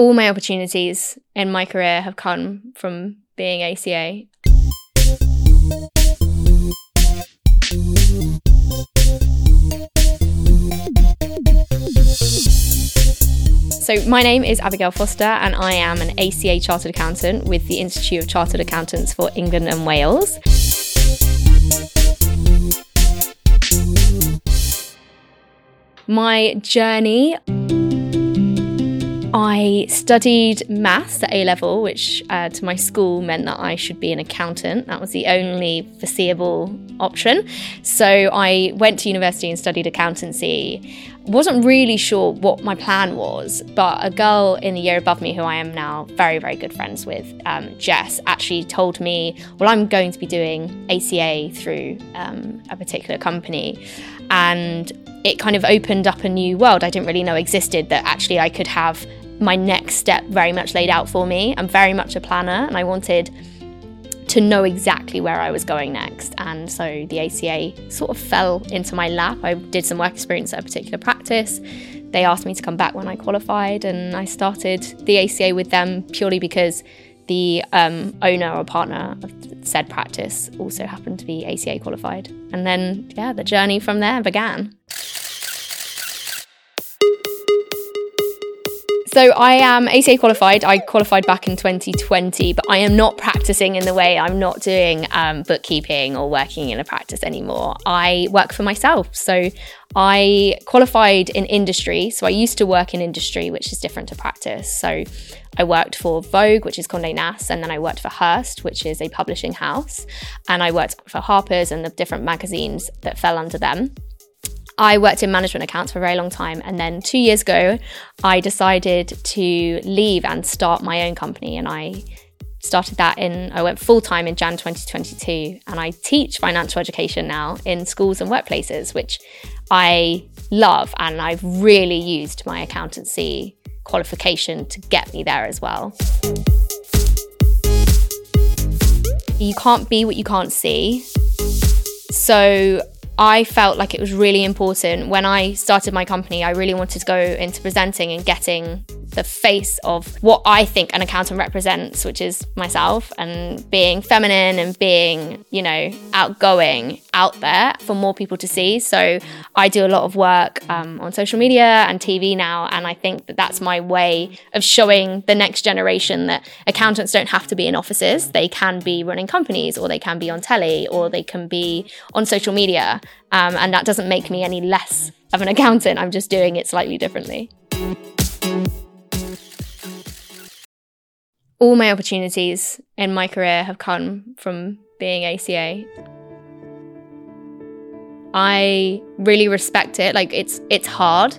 all my opportunities in my career have come from being ACA. So, my name is Abigail Foster, and I am an ACA Chartered Accountant with the Institute of Chartered Accountants for England and Wales. My journey I studied maths at A level, which uh, to my school meant that I should be an accountant. That was the only foreseeable option. So I went to university and studied accountancy. Wasn't really sure what my plan was, but a girl in the year above me, who I am now very, very good friends with, um, Jess, actually told me, Well, I'm going to be doing ACA through um, a particular company. And it kind of opened up a new world I didn't really know existed that actually I could have my next step very much laid out for me. I'm very much a planner and I wanted to know exactly where I was going next. And so the ACA sort of fell into my lap. I did some work experience at a particular practice. They asked me to come back when I qualified, and I started the ACA with them purely because the um, owner or partner of said practice also happened to be ACA qualified. And then, yeah, the journey from there began. So I am ACA qualified. I qualified back in 2020, but I am not practicing in the way I'm not doing um, bookkeeping or working in a practice anymore. I work for myself. So I qualified in industry. So I used to work in industry, which is different to practice. So I worked for Vogue, which is Condé Nast, and then I worked for Hearst, which is a publishing house. And I worked for Harper's and the different magazines that fell under them. I worked in management accounts for a very long time. And then two years ago, I decided to leave and start my own company. And I started that in, I went full time in Jan 2022. And I teach financial education now in schools and workplaces, which I love. And I've really used my accountancy qualification to get me there as well. You can't be what you can't see. So I felt like it was really important when I started my company. I really wanted to go into presenting and getting the face of what I think an accountant represents, which is myself, and being feminine and being, you know, outgoing out there for more people to see. So I do a lot of work um, on social media and TV now, and I think that that's my way of showing the next generation that accountants don't have to be in offices. They can be running companies, or they can be on telly, or they can be on social media. Um, and that doesn't make me any less of an accountant. I'm just doing it slightly differently. All my opportunities in my career have come from being ACA. I really respect it. Like it's it's hard.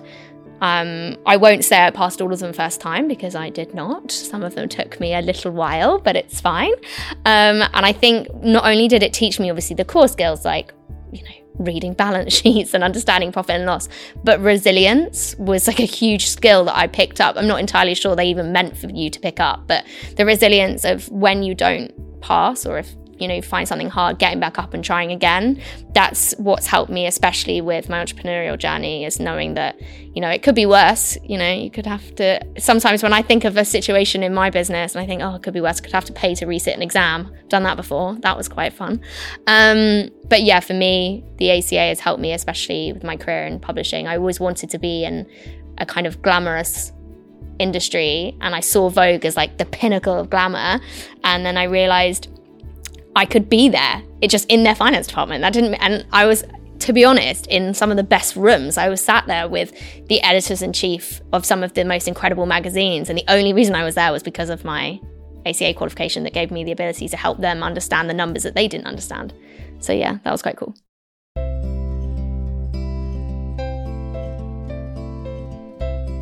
Um, I won't say I passed all of them first time because I did not. Some of them took me a little while, but it's fine. Um, and I think not only did it teach me obviously the core skills like you know reading balance sheets and understanding profit and loss. But resilience was like a huge skill that I picked up. I'm not entirely sure they even meant for you to pick up, but the resilience of when you don't pass or if you know, find something hard, getting back up and trying again. That's what's helped me, especially with my entrepreneurial journey, is knowing that, you know, it could be worse. You know, you could have to, sometimes when I think of a situation in my business and I think, oh, it could be worse, I could have to pay to resit an exam. done that before. That was quite fun. Um, but yeah, for me, the ACA has helped me, especially with my career in publishing. I always wanted to be in a kind of glamorous industry and I saw Vogue as like the pinnacle of glamour. And then I realized I could be there. It just in their finance department. That didn't, and I was, to be honest, in some of the best rooms. I was sat there with the editors in chief of some of the most incredible magazines, and the only reason I was there was because of my ACA qualification that gave me the ability to help them understand the numbers that they didn't understand. So yeah, that was quite cool.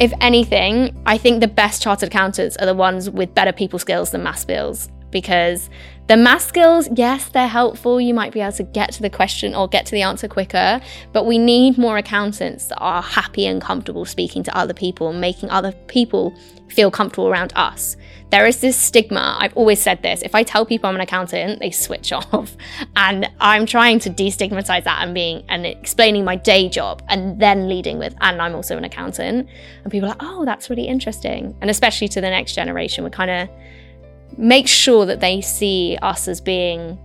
If anything, I think the best chartered accountants are the ones with better people skills than math skills because the math skills, yes, they're helpful. You might be able to get to the question or get to the answer quicker, but we need more accountants that are happy and comfortable speaking to other people, and making other people feel comfortable around us. There is this stigma. I've always said this. If I tell people I'm an accountant, they switch off. And I'm trying to destigmatize that and being and explaining my day job and then leading with, and I'm also an accountant. And people are like, oh, that's really interesting. And especially to the next generation, we're kind of make sure that they see us as being,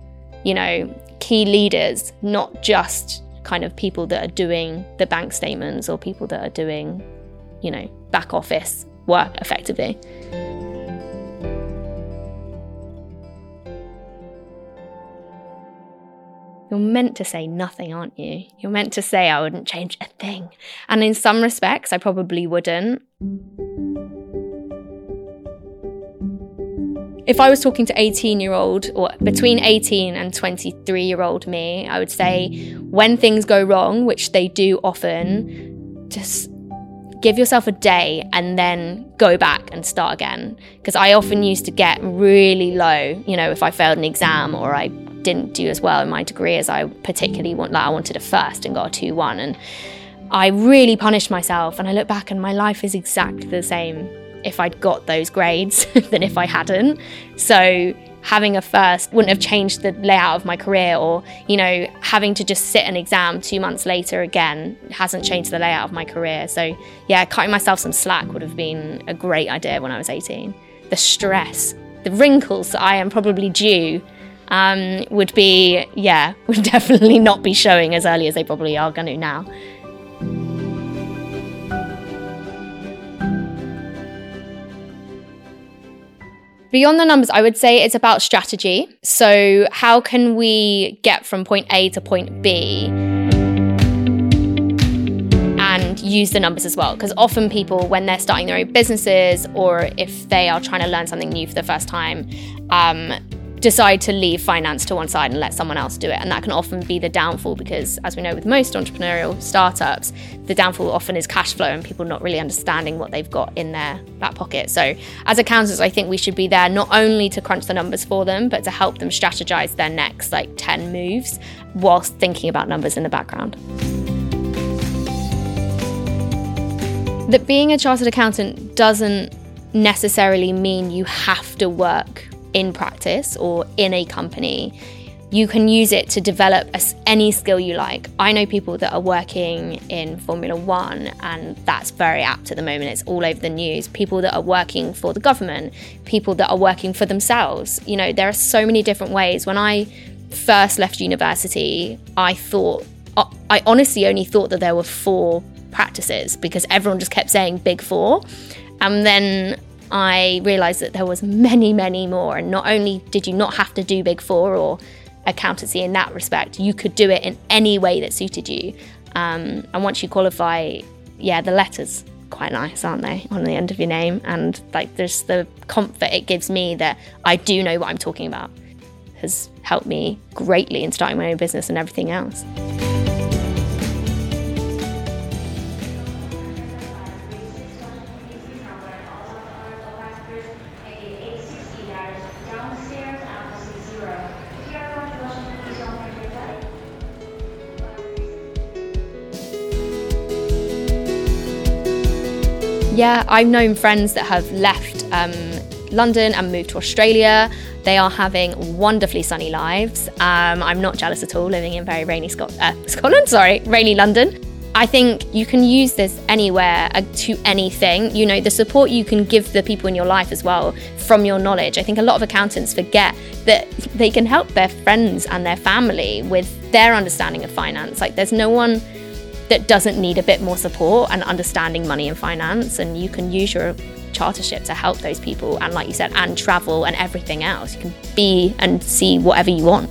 you know, key leaders, not just kind of people that are doing the bank statements or people that are doing, you know, back office work effectively. You're meant to say nothing, aren't you? You're meant to say, I wouldn't change a thing. And in some respects, I probably wouldn't. If I was talking to 18 year old or between 18 and 23 year old me, I would say when things go wrong, which they do often, just give yourself a day and then go back and start again. Because I often used to get really low, you know, if I failed an exam or I didn't do as well in my degree as I particularly want, like I wanted a first and got a 2 1. And I really punished myself. And I look back and my life is exactly the same if I'd got those grades than if I hadn't. So having a first wouldn't have changed the layout of my career or you know having to just sit an exam two months later again hasn't changed the layout of my career. So yeah cutting myself some slack would have been a great idea when i was 18 the stress the wrinkles that i am probably due um, would be yeah would definitely not be showing as early as they probably are going to now Beyond the numbers, I would say it's about strategy. So, how can we get from point A to point B? And use the numbers as well. Because often people, when they're starting their own businesses or if they are trying to learn something new for the first time, um, decide to leave finance to one side and let someone else do it. And that can often be the downfall because, as we know, with most entrepreneurial startups, the downfall often is cash flow and people not really understanding what they've got in their back pocket. So, as accountants, I think we should be there not only to crunch the numbers for them, but to help them strategize their next like 10 moves whilst thinking about numbers in the background. That being a chartered accountant doesn't necessarily mean you have to work in practice or in a company, you can use it to develop any skill you like. I know people that are working in Formula One, and that's very apt at the moment. It's all over the news. People that are working for the government, people that are working for themselves. You know, there are so many different ways. When I first left university, I thought, I honestly only thought that there were four practices because everyone just kept saying big four. And then I realized that there was many, many more. And not only did you not have to do Big Four or accountancy in that respect, you could do it in any way that suited you. Um, and once you qualify, yeah, the letters quite nice, aren't they, on the end of your name? And like, there's the comfort it gives me that I do know what I'm talking about has helped me greatly in starting my own business and everything else. Yeah, I've known friends that have left um, London and moved to Australia. They are having wonderfully sunny lives. Um, I'm not jealous at all living in very rainy Scot- uh, Scotland, sorry, rainy London. I think you can use this anywhere uh, to anything. You know, the support you can give the people in your life as well from your knowledge. I think a lot of accountants forget that they can help their friends and their family with their understanding of finance. Like, there's no one that doesn't need a bit more support and understanding money and finance. And you can use your chartership to help those people. And like you said, and travel and everything else. You can be and see whatever you want.